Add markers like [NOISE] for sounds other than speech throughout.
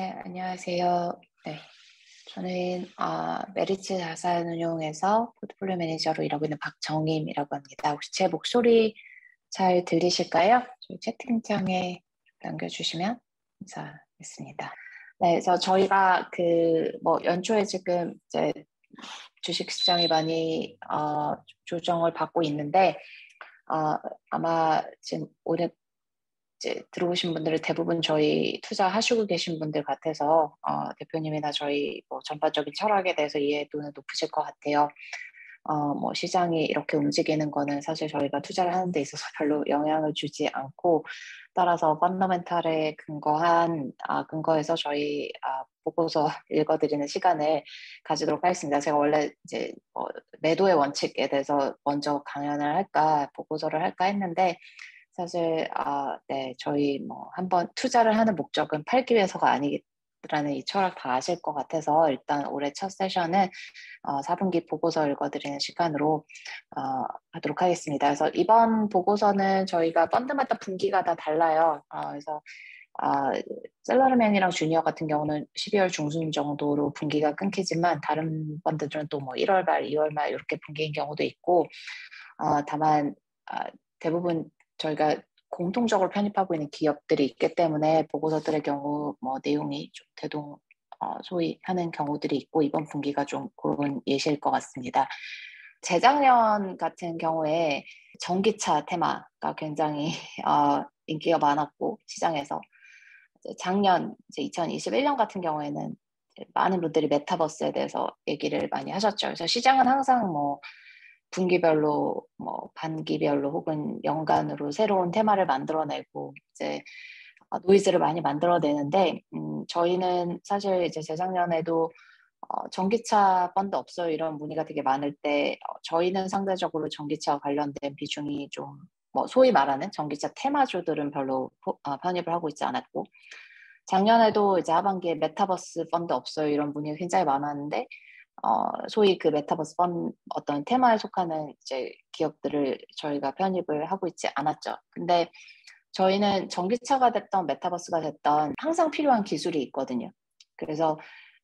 네, 안녕하세요. 네, 저는 어, 메리츠 자산운용에서 포트폴리오 매니저로 일하고 있는 박정임이라고 합니다. 혹시 제 목소리 잘 들리실까요? 채팅창에 남겨주시면 감사하겠습니다. 네, 그래서 저희가 그 뭐 연초에 지금 이제 주식 시장이 많이 어, 조정을 받고 있는데 어, 아마 지금 오늘 이제 들어오신 분들은 대부분 저희 투자하시고 계신 분들 같아서 어, 대표님이나 저희 뭐 전반적인 철학에 대해서 이해도는 높으실 것 같아요. 어, 뭐 시장이 이렇게 움직이는 거는 사실 저희가 투자를 하는 데 있어서 [LAUGHS] 별로 영향을 주지 않고 따라서 펀더멘탈에 근거한 아, 근거해서 저희 아, 보고서 [LAUGHS] 읽어드리는 시간을 가지도록 하겠습니다. 제가 원래 이제 뭐 매도의 원칙에 대해서 먼저 강연을 할까 보고서를 할까 했는데 사실 아, 네 저희 뭐 한번 투자를 하는 목적은 팔기 위해서가 아니기 라는 이 철학 다 아실 것 같아서 일단 올해 첫 세션은 어, 4분기 보고서 읽어드리는 시간으로 어, 하도록 하겠습니다. 그래서 이번 보고서는 저희가 펀드마다 분기가 다 달라요. 어, 그래서 아, 셀러리맨이랑 주니어 같은 경우는 12월 중순 정도로 분기가 끊기지만 다른 펀드들은 또 뭐 1월 말, 2월 말 이렇게 분기인 경우도 있고 어, 다만 아, 대부분 저희가 공통적으로 편입하고 있는 기업들이 있기 때문에 보고서들의 경우 뭐 내용이 좀 대동 어, 소위 하는 경우들이 있고 이번 분기가 좀 그런 예시일 것 같습니다. 재작년 같은 경우에 전기차 테마가 굉장히 [LAUGHS] 어, 인기가 많았고 시장에서 작년 이제 2021년 같은 경우에는 많은 분들이 메타버스에 대해서 얘기를 많이 하셨죠. 그래서 시장은 항상 뭐 분기별로 뭐 반기별로 혹은 연간으로 새로운 테마를 만들어내고 이제 어, 노이즈를 많이 만들어내는데 음, 저희는 사실 이제 재작년에도 어, 전기차 펀드 없어요 이런 문의가 되게 많을 때 어, 저희는 상대적으로 전기차 관련된 비중이 좀 뭐 소위 말하는 전기차 테마주들은 별로 포, 어, 편입을 하고 있지 않았고 작년에도 이제 하반기에 메타버스 펀드 없어요 이런 문의가 굉장히 많았는데 어, 소위 그 메타버스 펀 어떤 테마에 속하는 이제 기업들을 저희가 편입을 하고 있지 않았죠. 근데 저희는 전기차가 됐던 메타버스가 됐던 항상 필요한 기술이 있거든요. 그래서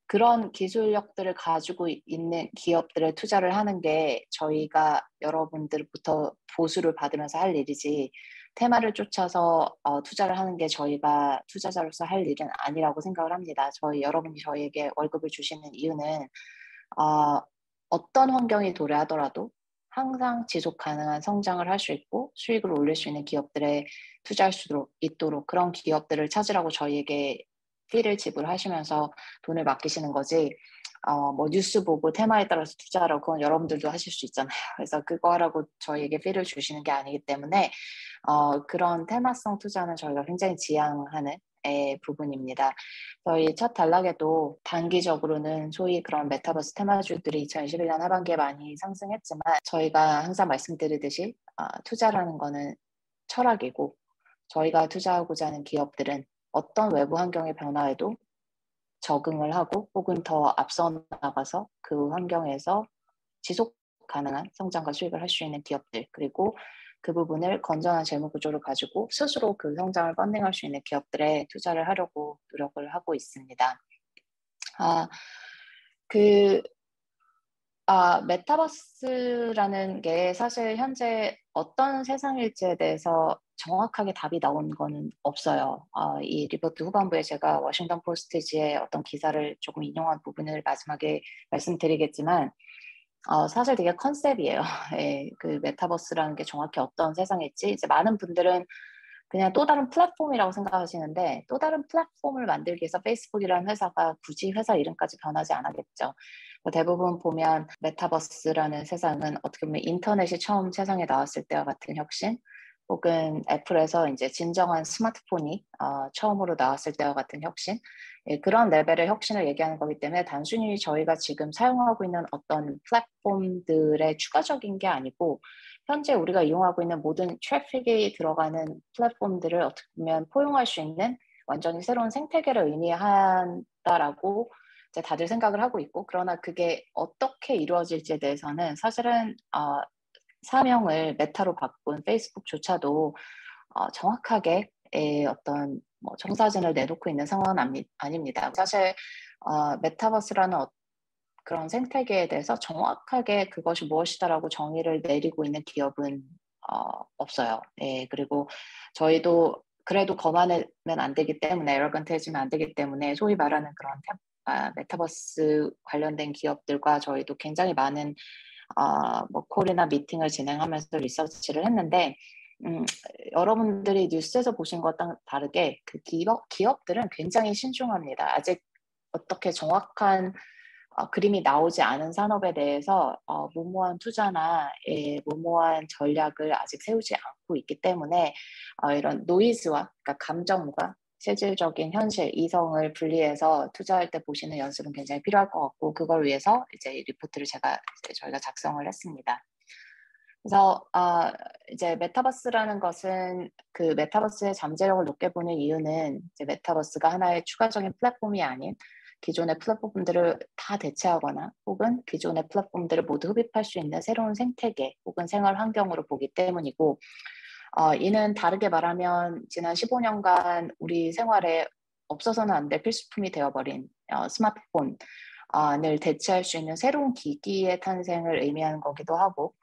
그런 기술력들을 가지고 있는 기업들에 투자를 하는 게 저희가 여러분들부터 보수를 받으면서 할 일이지 테마를 쫓아서 어, 투자를 하는 게 저희가 투자자로서 할 일은 아니라고 생각을 합니다. 저희 여러분이 저희에게 월급을 주시는 이유는 어, 어떤 환경이 도래하더라도 항상 지속 가능한 성장을 할 수 있고 수익을 올릴 수 있는 기업들에 투자할 수 있도록 그런 기업들을 찾으라고 저희에게 피를 지불하시면서 돈을 맡기시는 거지 어, 뭐 뉴스 보고 테마에 따라서 투자하라고 그건 여러분들도 하실 수 있잖아요. [LAUGHS] 그래서 그거 하라고 저희에게 피를 주시는 게 아니기 때문에 어, 그런 테마성 투자는 저희가 굉장히 지향하는 부분입니다. 저희 첫 단락에도 단기적으로는 소위 그런 메타버스 테마주들이 2021년 하반기에 많이 상승했지만 저희가 항상 말씀드리듯이 아, 투자라는 거는 철학이고 저희가 투자하고자 하는 기업들은 어떤 외부 환경의 변화에도 적응을 하고 혹은 더 앞서 나가서 그 환경에서 지속 가능한 성장과 수익을 할 수 있는 기업들 그리고 그 부분을 건전한 재무 구조를 가지고 스스로 그 성장을 펀딩할 수 있는 기업들에 투자를 하려고 노력을 하고 있습니다. 아, 그 아, 메타버스라는 게 사실 현재 어떤 세상일지에 대해서 정확하게 답이 나온 거는 없어요. 아, 이 리포트 후반부에 제가 워싱턴 포스트지의 어떤 기사를 조금 인용한 부분을 마지막에 말씀드리겠지만 어, 사실 되게 컨셉이에요. [LAUGHS] 예, 그 메타버스라는 게 정확히 어떤 세상일지 이제 많은 분들은 그냥 또 다른 플랫폼이라고 생각하시는데 또 다른 플랫폼을 만들기 위해서 페이스북이라는 회사가 굳이 회사 이름까지 변하지 않았겠죠. 뭐 대부분 보면 메타버스라는 세상은 어떻게 보면 인터넷이 처음 세상에 나왔을 때와 같은 혁신 혹은 애플에서 이제 진정한 스마트폰이 어, 처음으로 나왔을 때와 같은 혁신? 예, 그런 레벨의 혁신을 얘기하는 거기 때문에 단순히 저희가 지금 사용하고 있는 어떤 플랫폼들의 추가적인 게 아니고 현재 우리가 이용하고 있는 모든 트래픽이 들어가는 플랫폼들을 어떻게 보면 포용할 수 있는 완전히 새로운 생태계를 의미한다라고 이제 다들 생각을 하고 있고 그러나 그게 어떻게 이루어질지에 대해서는 사실은 어, 사명을 메타로 바꾼 페이스북조차도 어, 정확하게 에, 어떤 뭐 청사진을 내놓고 있는 상황은 아닙니다. 사실 어, 메타버스라는 어, 그런 생태계에 대해서 정확하게 그것이 무엇이다라고 정의를 내리고 있는 기업은 어, 없어요. 예, 그리고 저희도 그래도 거만하면 안 되기 때문에 에러건트해지면 안 되기 때문에 소위 말하는 그런 아, 메타버스 관련된 기업들과 저희도 굉장히 많은 어, 뭐 콜이나 미팅을 진행하면서 리서치를 했는데 음, 여러분들이 뉴스에서 보신 것과 다르게 그 기업, 기업들은 굉장히 신중합니다. 아직 어떻게 정확한 어, 그림이 나오지 않은 산업에 대해서 어, 무모한 투자나 예, 무모한 전략을 아직 세우지 않고 있기 때문에 어, 이런 노이즈와 그러니까 감정과 실질적인 현실, 이성을 분리해서 투자할 때 보시는 연습은 굉장히 필요할 것 같고 그걸 위해서 이제 리포트를 제가 이제 저희가 작성을 했습니다. 그래서 어, 이제 메타버스라는 것은 그 메타버스의 잠재력을 높게 보는 이유는 이제 메타버스가 하나의 추가적인 플랫폼이 아닌 기존의 플랫폼들을 다 대체하거나 혹은 기존의 플랫폼들을 모두 흡입할 수 있는 새로운 생태계 혹은 생활 환경으로 보기 때문이고 어, 이는 다르게 말하면 지난 15년간 우리 생활에 없어서는 안 될 필수품이 되어버린 어, 스마트폰을 대체할 수 있는 새로운 기기의 탄생을 의미하는 거기도 하고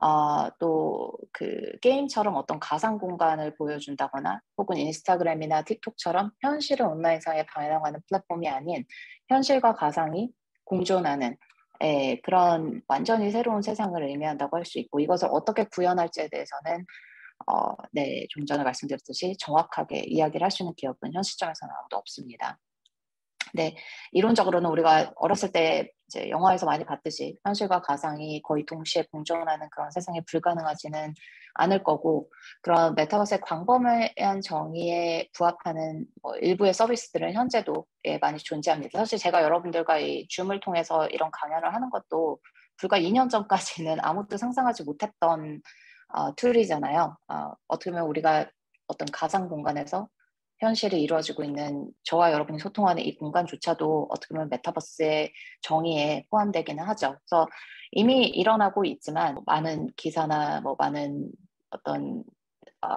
어, 또그 게임처럼 어떤 가상 공간을 보여준다거나 혹은 인스타그램이나 틱톡처럼 현실을 온라인상에 반영하는 플랫폼이 아닌 현실과 가상이 공존하는 예, 그런 완전히 새로운 세상을 의미한다고 할 수 있고 이것을 어떻게 구현할지에 대해서는 어, 네, 좀 전에 말씀드렸듯이 정확하게 이야기를 할 수 있는 기업은 현 시점에서는 아무도 없습니다. 네, 이론적으로는 우리가 어렸을 때 이제 영화에서 많이 봤듯이 현실과 가상이 거의 동시에 공존하는 그런 세상이 불가능하지는 않을 거고 그런 메타버스의 광범위한 정의에 부합하는 뭐 일부의 서비스들은 현재도 예, 많이 존재합니다. 사실 제가 여러분들과 이 줌을 통해서 이런 강연을 하는 것도 불과 2년 전까지는 아무도 상상하지 못했던 어, tool이잖아요. 어, 어떻게 보면 우리가 어떤 가상 공간에서 현실이 이루어지고 있는 저와 여러분이 소통하는 이 공간조차도 어떻게 보면 메타버스의 정의에 포함되기는 하죠. 그래서 이미 일어나고 있지만 많은 기사나 뭐 많은 어떤 어,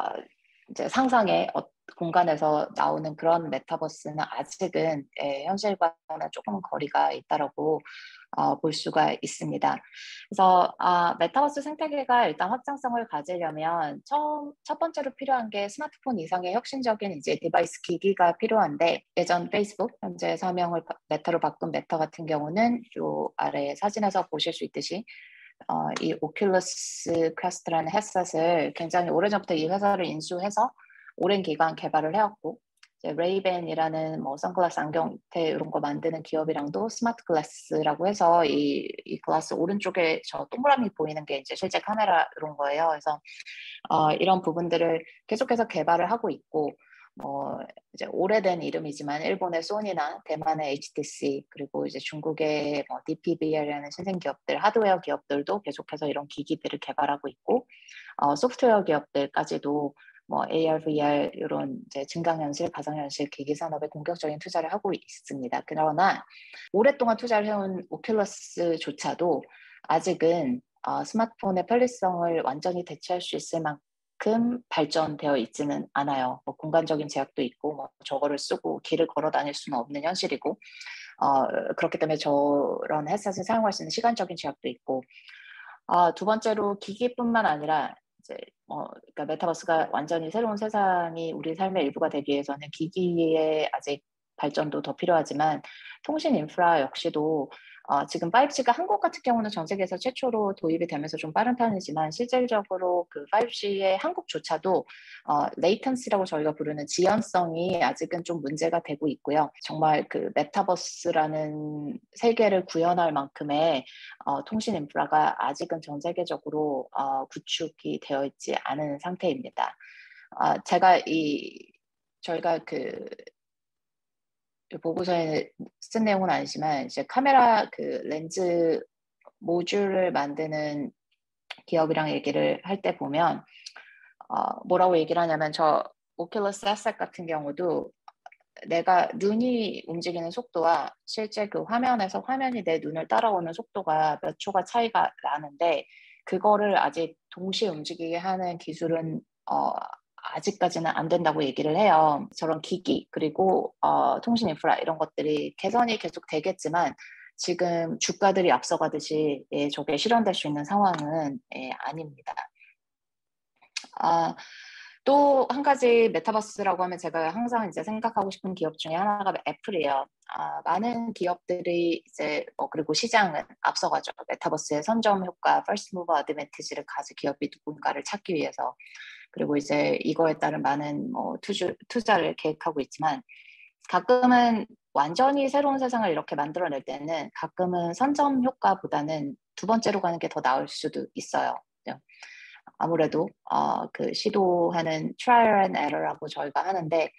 이제 상상의 어, 공간에서 나오는 그런 메타버스는 아직은 예, 현실과는 조금 거리가 있다라고 어, 볼 수가 있습니다. 그래서 아, 메타버스 생태계가 일단 확장성을 가지려면 처음 첫 번째로 필요한 게 스마트폰 이상의 혁신적인 이제 디바이스 기기가 필요한데 예전 페이스북 현재 사명을 메타로 바꾼 메타 같은 경우는 요 아래 사진에서 보실 수 있듯이 어, 이 오큘러스 퀘스트라는 헤드셋을 굉장히 오래전부터 이 회사를 인수해서 오랜 기간 개발을 해왔고 레이밴이라는 뭐 선글라스 안경 이런 거 만드는 기업이랑도 smart glass라고 해서 이, 이 glass 오른쪽에 저 동그라미 보이는 게 이제 실제 카메라 이런 거예요. 그래서 어, 이런 부분들을 계속해서 개발을 하고 있고 뭐 이제 오래된 이름이지만 일본의 소니나 대만의 HTC 그리고 이제 중국의 뭐 DPBL이라는 신생 기업들 하드웨어 기업들도 계속해서 이런 기기들을 개발하고 있고 어, 소프트웨어 기업들까지도 뭐 AR, VR 이런 이제 증강현실, 가상현실 기기 산업에 공격적인 투자를 하고 있습니다. 그러나 오랫동안 투자를 해온 오큘러스조차도 아직은 어, 스마트폰의 편리성을 완전히 대체할 수 있을 만큼 발전되어 있지는 않아요. 뭐 공간적인 제약도 있고 뭐 저거를 쓰고 길을 걸어 다닐 수는 없는 현실이고 어, 그렇기 때문에 저런 헤드셋을 사용할 수 있는 시간적인 제약도 있고 어, 두 번째로 기기뿐만 아니라 이제 어, 그러니까 메타버스가 완전히 새로운 세상이 우리 삶의 일부가 되기 위해서는 기기의 아직 발전도 더 필요하지만 통신 인프라 역시도 어, 지금 5G가 한국 같은 경우는 전 세계에서 최초로 도입이 되면서 좀 빠른 편이지만 실질적으로 그 5G의 한국조차도 어, 레이턴시라고 저희가 부르는 지연성이 아직은 좀 문제가 되고 있고요. 정말 그 메타버스라는 세계를 구현할 만큼의 어, 통신 인프라가 아직은 전 세계적으로 어, 구축이 되어 있지 않은 상태입니다. 어, 제가 이 저희가 그 보고서에 쓴 내용은 아니지만 이제 카메라 그 렌즈 모듈을 만드는 기업이랑 얘기를 할 때 보면 어, 뭐라고 얘기를 하냐면 저 오큘러스 헤셋 같은 경우도 내가 눈이 움직이는 속도와 실제 그 화면에서 화면이 내 눈을 따라오는 속도가 몇 초가 차이가 나는데 그거를 아직 동시에 움직이게 하는 기술은 어, 아직까지는 안 된다고 얘기를 해요. 저런 기기 그리고 어, 통신 인프라 이런 것들이 개선이 계속 되겠지만 지금 주가들이 앞서가듯이 예, 저게 실현될 수 있는 상황은 예, 아닙니다. 아, 또 한 가지 메타버스라고 하면 제가 항상 이제 생각하고 싶은 기업 중에 하나가 애플이에요. 아, 많은 기업들이 이제 뭐 그리고 시장은 앞서가죠. 메타버스의 선점 효과, first mover advantage를 가진 기업이 누군가를 찾기 위해서 그리고 이제 이거에 따른 많은 뭐 투주, 투자를 계획하고 있지만 가끔은 완전히 새로운 세상을 이렇게 만들어낼 때는 가끔은 선점 효과보다는 두 번째로 가는 게 더 나을 수도 있어요. 아무래도 어, 그 시도하는 trial and error라고 저희가 하는데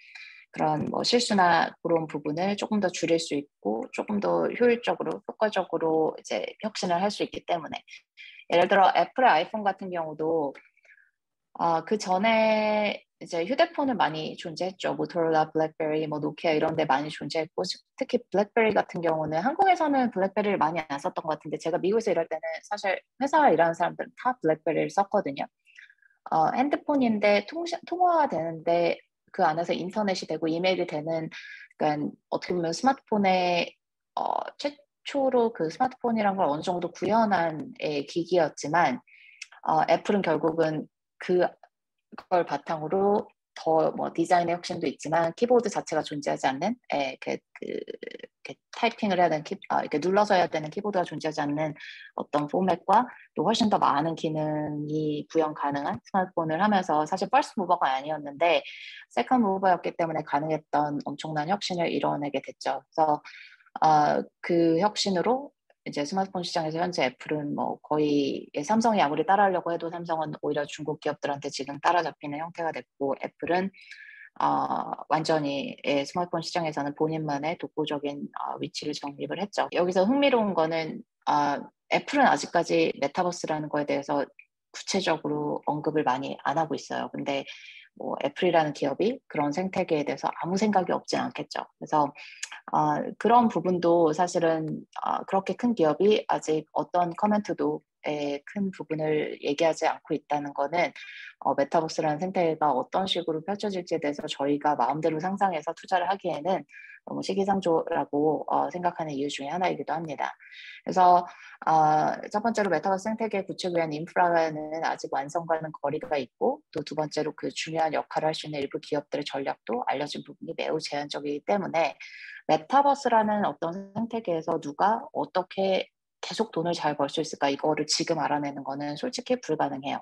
그런 뭐 실수나 그런 부분을 조금 더 줄일 수 있고 조금 더 효율적으로 효과적으로 이제 혁신을 할 수 있기 때문에. 예를 들어 애플의 아이폰 같은 경우도 어, 그 전에 이제 휴대폰을 많이 존재했죠. 모토로라, 블랙베리, 뭐 노키아 이런 데 많이 존재했고 특히 블랙베리 같은 경우는 한국에서는 블랙베리를 많이 안 썼던 것 같은데 제가 미국에서 일할 때는 사실 회사 일하는 사람들은 다 블랙베리를 썼거든요. 어, 핸드폰인데 통신, 통화가 되는데 그 안에서 인터넷이 되고 이메일이 되는 그러니까 어떻게 보면 스마트폰의 어, 최초로 그 스마트폰이란 걸 어느 정도 구현한 기기였지만 어, 애플은 결국은 그 걸 바탕으로 더 뭐 디자인의 혁신도 있지만 키보드 자체가 존재하지 않는 에, 그, 그, 그 타이핑을 해야 되는 키, 아, 이렇게 눌러서 해야 되는 키보드가 존재하지 않는 어떤 포맷과 또 훨씬 더 많은 기능이 구현 가능한 스마트폰을 하면서 사실 first mover가 아니었는데 second mover였기 때문에 가능했던 엄청난 혁신을 이뤄내게 됐죠. 그래서 어, 그 혁신으로 이제 스마트폰 시장에서 현재 애플은 뭐 거의 삼성이 아무리 따라하려고 해도 삼성은 오히려 중국 기업들한테 지금 따라잡히는 형태가 됐고 애플은 어, 완전히 예, 스마트폰 시장에서는 본인만의 독보적인 어, 위치를 정립을 했죠. 여기서 흥미로운 거는 어, 애플은 아직까지 메타버스라는 거에 대해서 구체적으로 언급을 많이 안 하고 있어요. 근데 뭐 애플이라는 기업이 그런 생태계에 대해서 아무 생각이 없진 않겠죠. 그래서 어, 그런 부분도 사실은 어, 그렇게 큰 기업이 아직 어떤 comment도 큰 부분을 얘기하지 않고 있다는 거는 어, 메타버스라는 생태계가 어떤 식으로 펼쳐질지에 대해서 저희가 마음대로 상상해서 투자를 하기에는 너무 시기상조라고 어, 생각하는 이유 중에 하나이기도 합니다. 그래서 어, 첫 번째로 메타버스 생태계 구축을 위한 인프라는 아직 완성과는 거리가 있고 또 두 번째로 그 중요한 역할을 할 수 있는 일부 기업들의 전략도 알려진 부분이 매우 제한적이기 때문에 메타버스라는 어떤 생태계에서 누가 어떻게 계속 돈을 잘 벌 수 있을까 이거를 지금 알아내는 거는 솔직히 불가능해요.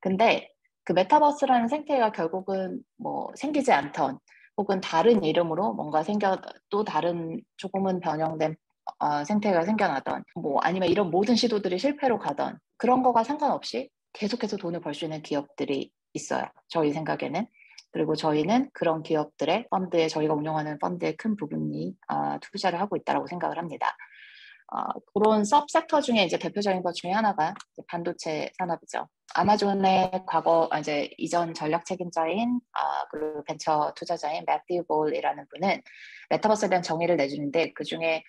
근데 그 메타버스라는 생태계가 결국은 뭐 생기지 않던 혹은 다른 이름으로 뭔가 생겨 또 다른 조금은 변형된 어, 생태계가 생겨나던 뭐 아니면 이런 모든 시도들이 실패로 가던 그런 거가 상관없이 계속해서 돈을 벌 수 있는 기업들이 있어요. 저희 생각에는. 그리고 저희는 그런 기업들의 펀드에 저희가 운영하는 펀드의 큰 부분이 어, 투자를 하고 있다고 생각을 합니다. 어, 그런 sub-sector 중에 이제 대표적인 것 중에 하나가 반도체 산업이죠. 아마존의 과거 아, 이제 이전 전략 책임자인 아, 그리고 벤처 투자자인 매튜 볼이라는 분은 메타버스에 대한 정의를 내주는데 그 중에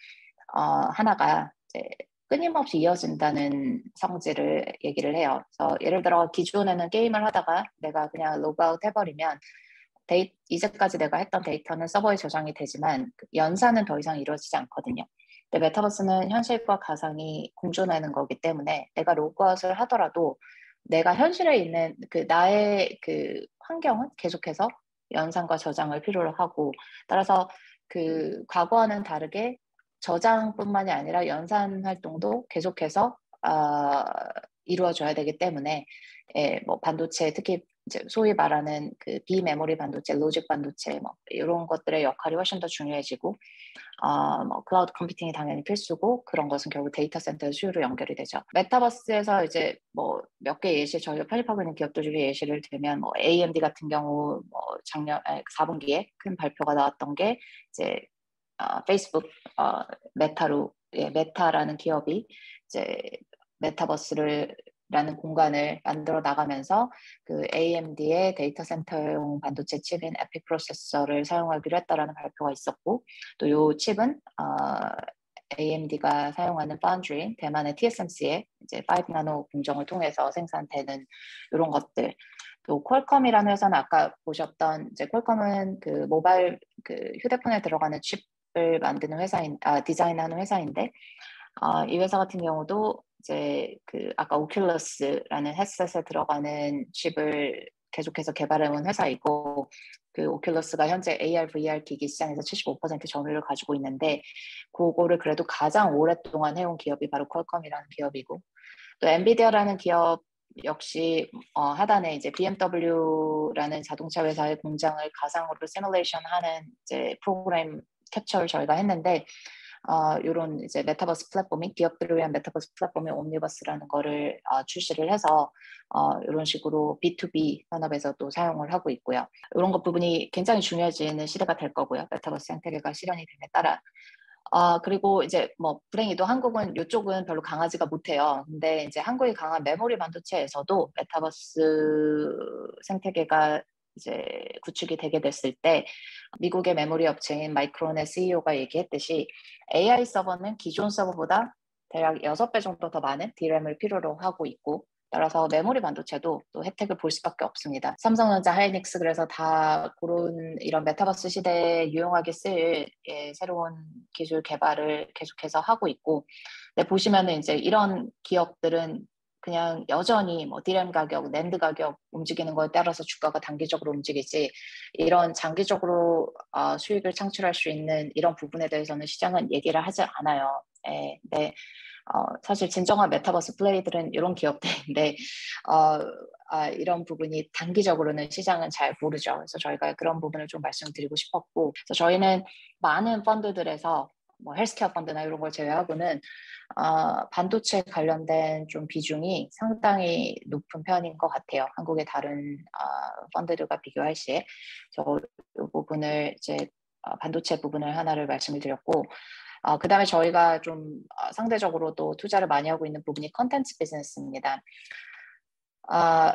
어, 하나가 이제 끊임없이 이어진다는 성질을 얘기를 해요. 그래서 예를 들어 기존에는 게임을 하다가 내가 그냥 로그아웃 해버리면 데이, 이제까지 내가 했던 데이터는 서버에 저장이 되지만 그 연산은 더 이상 이루어지지 않거든요. 근데 메타버스는 현실과 가상이 공존하는 거기 때문에 내가 로그아웃을 하더라도 내가 현실에 있는 그 나의 그 환경은 계속해서 연산과 저장을 필요로 하고 따라서 그 과거와는 다르게 저장뿐만이 아니라 연산 활동도 계속해서 어, 이루어져야 되기 때문에 예, 뭐 반도체 특히 이제 소위 말하는 그 비메모리 반도체, logic 반도체 뭐 이런 것들의 역할이 훨씬 더 중요해지고 어, 뭐 클라우드 컴퓨팅이 당연히 필수고 그런 것은 결국 데이터 센터 수요로 연결이 되죠. 메타버스에서 이제 뭐 몇 개 예시 저희가 편입하고 있는 기업들 중에 예시를 들면 뭐 AMD 같은 경우 뭐 작년 4분기에 큰 발표가 나왔던 게 이제 어, 페이스북 어, 메타로 예, 메타라는 기업이 이제 메타버스를 라는 공간을 만들어 나가면서 그 AMD의 데이터 센터용 반도체 칩인 EPYC processor를 사용하기로 했다라는 발표가 있었고 또 이 칩은 어, AMD가 사용하는 파운드리 대만의 TSMC의 이제 5나노 공정을 통해서 생산되는 이런 것들. 또 퀄컴이라는 회사는 아까 보셨던 이제 퀄컴은 그 모바일 그 휴대폰에 들어가는 칩을 만드는 회사인 아 디자인하는 회사인데 어, 이 회사 같은 경우도 이제 그 아까 오큘러스라는 헤드셋에 들어가는 칩을 계속해서 개발해온 회사이고 그 오큘러스가 현재 AR, VR 기기 시장에서 75% 점유율을 가지고 있는데 그거를 그래도 가장 오랫동안 해온 기업이 바로 퀄컴이라는 기업이고 또 엔비디아라는 기업 역시 어, 하단에 이제 BMW라는 자동차 회사의 공장을 가상으로 시뮬레이션 하는 이제 프로그램 캡처를 저희가 했는데 어, 이런 이제 메타버스 플랫폼이 기업들을 위한 메타버스 플랫폼의 Omniverse라는 거를 어, 출시를 해서 어, 이런 식으로 B2B 산업에서 또 사용을 하고 있고요. 이런 것 부분이 굉장히 중요해지는 시대가 될 거고요. 메타버스 생태계가 실현이 됨에 따라. 아, 그리고 이제 뭐 불행히도 한국은 이쪽은 별로 강하지가 못해요. 근데 이제 한국이 강한 메모리 반도체에서도 메타버스 생태계가 이제 구축이 되게 됐을 때 미국의 메모리 업체인 마이크론의 CEO가 얘기했듯이 AI 서버는 기존 서버보다 대략 6배 정도 더 많은 DRAM을 필요로 하고 있고 따라서 메모리 반도체도 또 혜택을 볼 수밖에 없습니다. 삼성전자, 하이닉스 그래서 다 그런 이런 메타버스 시대에 유용하게 쓸 예, 새로운 기술 개발을 계속해서 하고 있고 네, 보시면은 이제 이런 기업들은 그냥 여전히 뭐 디램 가격, 낸드 가격 움직이는 거에 따라서 주가가 단기적으로 움직이지 이런 장기적으로 어, 수익을 창출할 수 있는 이런 부분에 대해서는 시장은 얘기를 하지 않아요. 예, 네. 어, 사실 진정한 메타버스 play들은 이런 기업들인데 어, 아, 이런 부분이 단기적으로는 시장은 잘 모르죠. 그래서 저희가 그런 부분을 좀 말씀드리고 싶었고, 그래서 저희는 많은 펀드들에서 뭐 헬스케어 펀드나 이런 걸 제외하고는 어, 반도체 관련된 좀 비중이 상당히 높은 편인 것 같아요. 한국의 다른 어, 펀드들과 비교할 시에 저이 부분을 이제 어, 반도체 부분을 하나를 말씀을 드렸고 어, 그 다음에 저희가 좀 어, 상대적으로 또 투자를 많이 하고 있는 부분이 컨텐츠 비즈니스입니다. 어,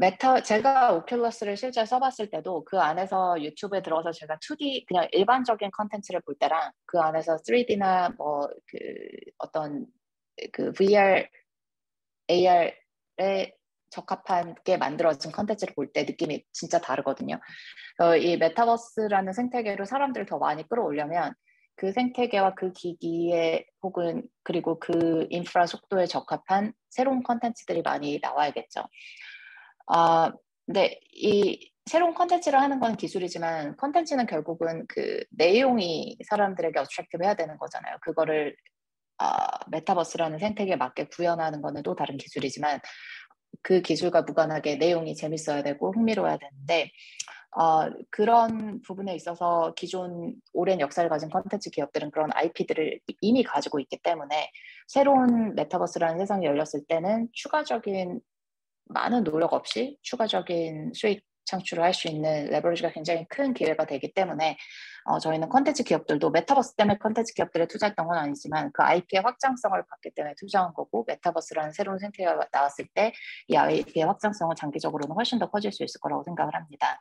메타 제가 오큘러스를 실제 써봤을 때도 그 안에서 유튜브에 들어서 제가 2D 그냥 일반적인 컨텐츠를 볼 때랑 그 안에서 3D나 뭐 그 어떤 그 VR, AR에 적합하게 만들어진 컨텐츠를 볼 때 느낌이 진짜 다르거든요. 어, 이 메타버스라는 생태계로 사람들을 더 많이 끌어올려면 그 생태계와 그 기기에 혹은 그리고 그 인프라 속도에 적합한 새로운 컨텐츠들이 많이 나와야겠죠. 아, 근데 이 새로운 컨텐츠를 하는 건 기술이지만 컨텐츠는 결국은 그 내용이 사람들에게 attractive 해야 되는 거잖아요. 그거를 아, 메타버스라는 생태계에 맞게 구현하는 거는 또 다른 기술이지만 그 기술과 무관하게 내용이 재밌어야 되고 흥미로워야 되는데 어, 그런 부분에 있어서 기존 오랜 역사를 가진 컨텐츠 기업들은 그런 IP들을 이미 가지고 있기 때문에 새로운 메타버스라는 세상이 열렸을 때는 추가적인 많은 노력 없이 추가적인 수익 창출을 할 수 있는 레버리지가 굉장히 큰 기회가 되기 때문에 어, 저희는 컨텐츠 기업들도 메타버스 때문에 컨텐츠 기업들에 투자했던 건 아니지만 그 IP의 확장성을 봤기 때문에 투자한 거고 메타버스라는 새로운 생태계가 나왔을 때 이 IP의 확장성은 장기적으로는 훨씬 더 커질 수 있을 거라고 생각을 합니다.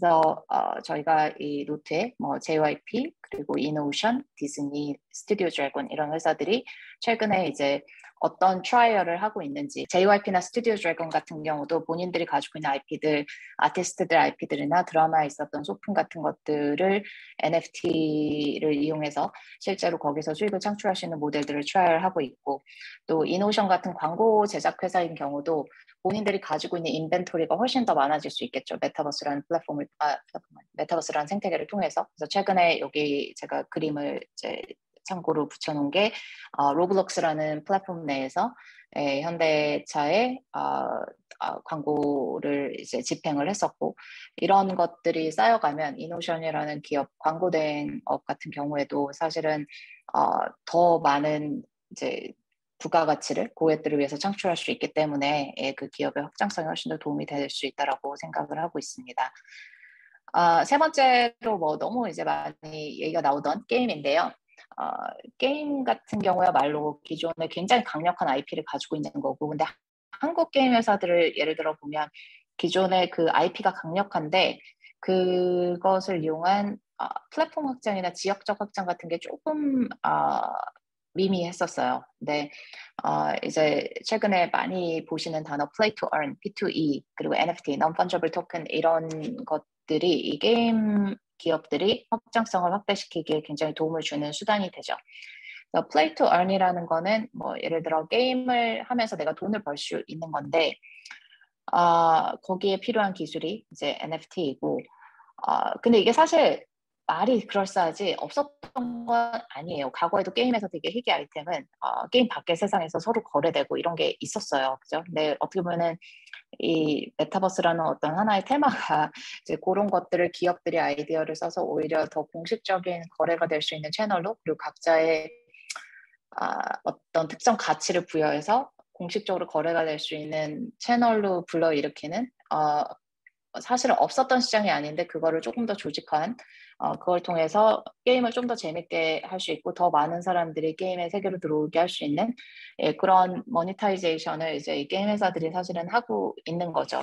그래서 어, 저희가 이 노트에 뭐 JYP 그리고 이노션, 디즈니, 스튜디오 드래곤 이런 회사들이 최근에 이제 어떤 trial을 하고 있는지 JYP나 스튜디오 드래곤 같은 경우도 본인들이 가지고 있는 IP들, 아티스트들 IP들이나 드라마에 있었던 소품 같은 것들을 NFT를 이용해서 실제로 거기서 수익을 창출할 수 있는 모델들을 trial하고 있고 또 이노션 같은 광고 제작 회사인 경우도 본인들이 가지고 있는 inventory가 훨씬 더 많아질 수 있겠죠. 메타버스라는 플랫폼을 아, 메타버스라는 생태계를 통해서. 그래서 최근에 여기 제가 그림을 이제 참고로 붙여놓은 게 어, 로블록스라는 플랫폼 내에서 에, 예, 현대차의 어, 어, 광고를 이제 집행을 했었고 이런 것들이 쌓여가면 이노션이라는 기업 광고 대행업 같은 경우에도 사실은 어, 더 많은 이제 부가가치를 고객들을 위해서 창출할 수 있기 때문에 예, 그 기업의 확장성이 훨씬 더 도움이 될 수 있다라고 생각을 하고 있습니다. 아, 세 번째로 뭐 너무 이제 많이 얘기가 나오던 게임인데요. 어, 게임 같은 경우야말로 기존에 굉장히 강력한 IP를 가지고 있는 거고 근데 한국 게임 회사들을 예를 들어 보면 기존에 그 IP가 강력한데 그것을 이용한 어, 플랫폼 확장이나 지역적 확장 같은 게 조금 어, 미미했었어요. 근데 어, 이제 최근에 많이 보시는 단어 play to earn, P2E 그리고 NFT, non-fungible token 이런 것들이 이 게임 기업들이 확장성을 확대시키기에 굉장히 도움을 주는 수단이 되죠. play to earn이라는 거는 뭐 예를 들어 게임을 하면서 내가 돈을 벌 수 있는 건데 어, 거기에 필요한 기술이 이제 NFT이고 어, 근데 이게 사실 말이 그럴싸하지 없었던 건 아니에요. 과거에도 게임에서 되게 희귀 아이템은 어, 게임 밖의 세상에서 서로 거래되고 이런 게 있었어요. 그죠? 근데 어떻게 보면은 이 메타버스라는 어떤 하나의 테마가 [LAUGHS] 이제 그런 것들을 기업들이 아이디어를 써서 오히려 더 공식적인 거래가 될 수 있는 채널로 그리고 각자의 아, 어떤 특정 가치를 부여해서 공식적으로 거래가 될 수 있는 채널로 불러일으키는 어, 사실은 없었던 시장이 아닌데 그거를 조금 더 조직한 어, 그걸 통해서 게임을 좀 더 재밌게 할 수 있고 더 많은 사람들이 게임의 세계로 들어오게 할 수 있는 예, 그런 모니타이제이션을 이제 이 게임 회사들이 사실은 하고 있는 거죠.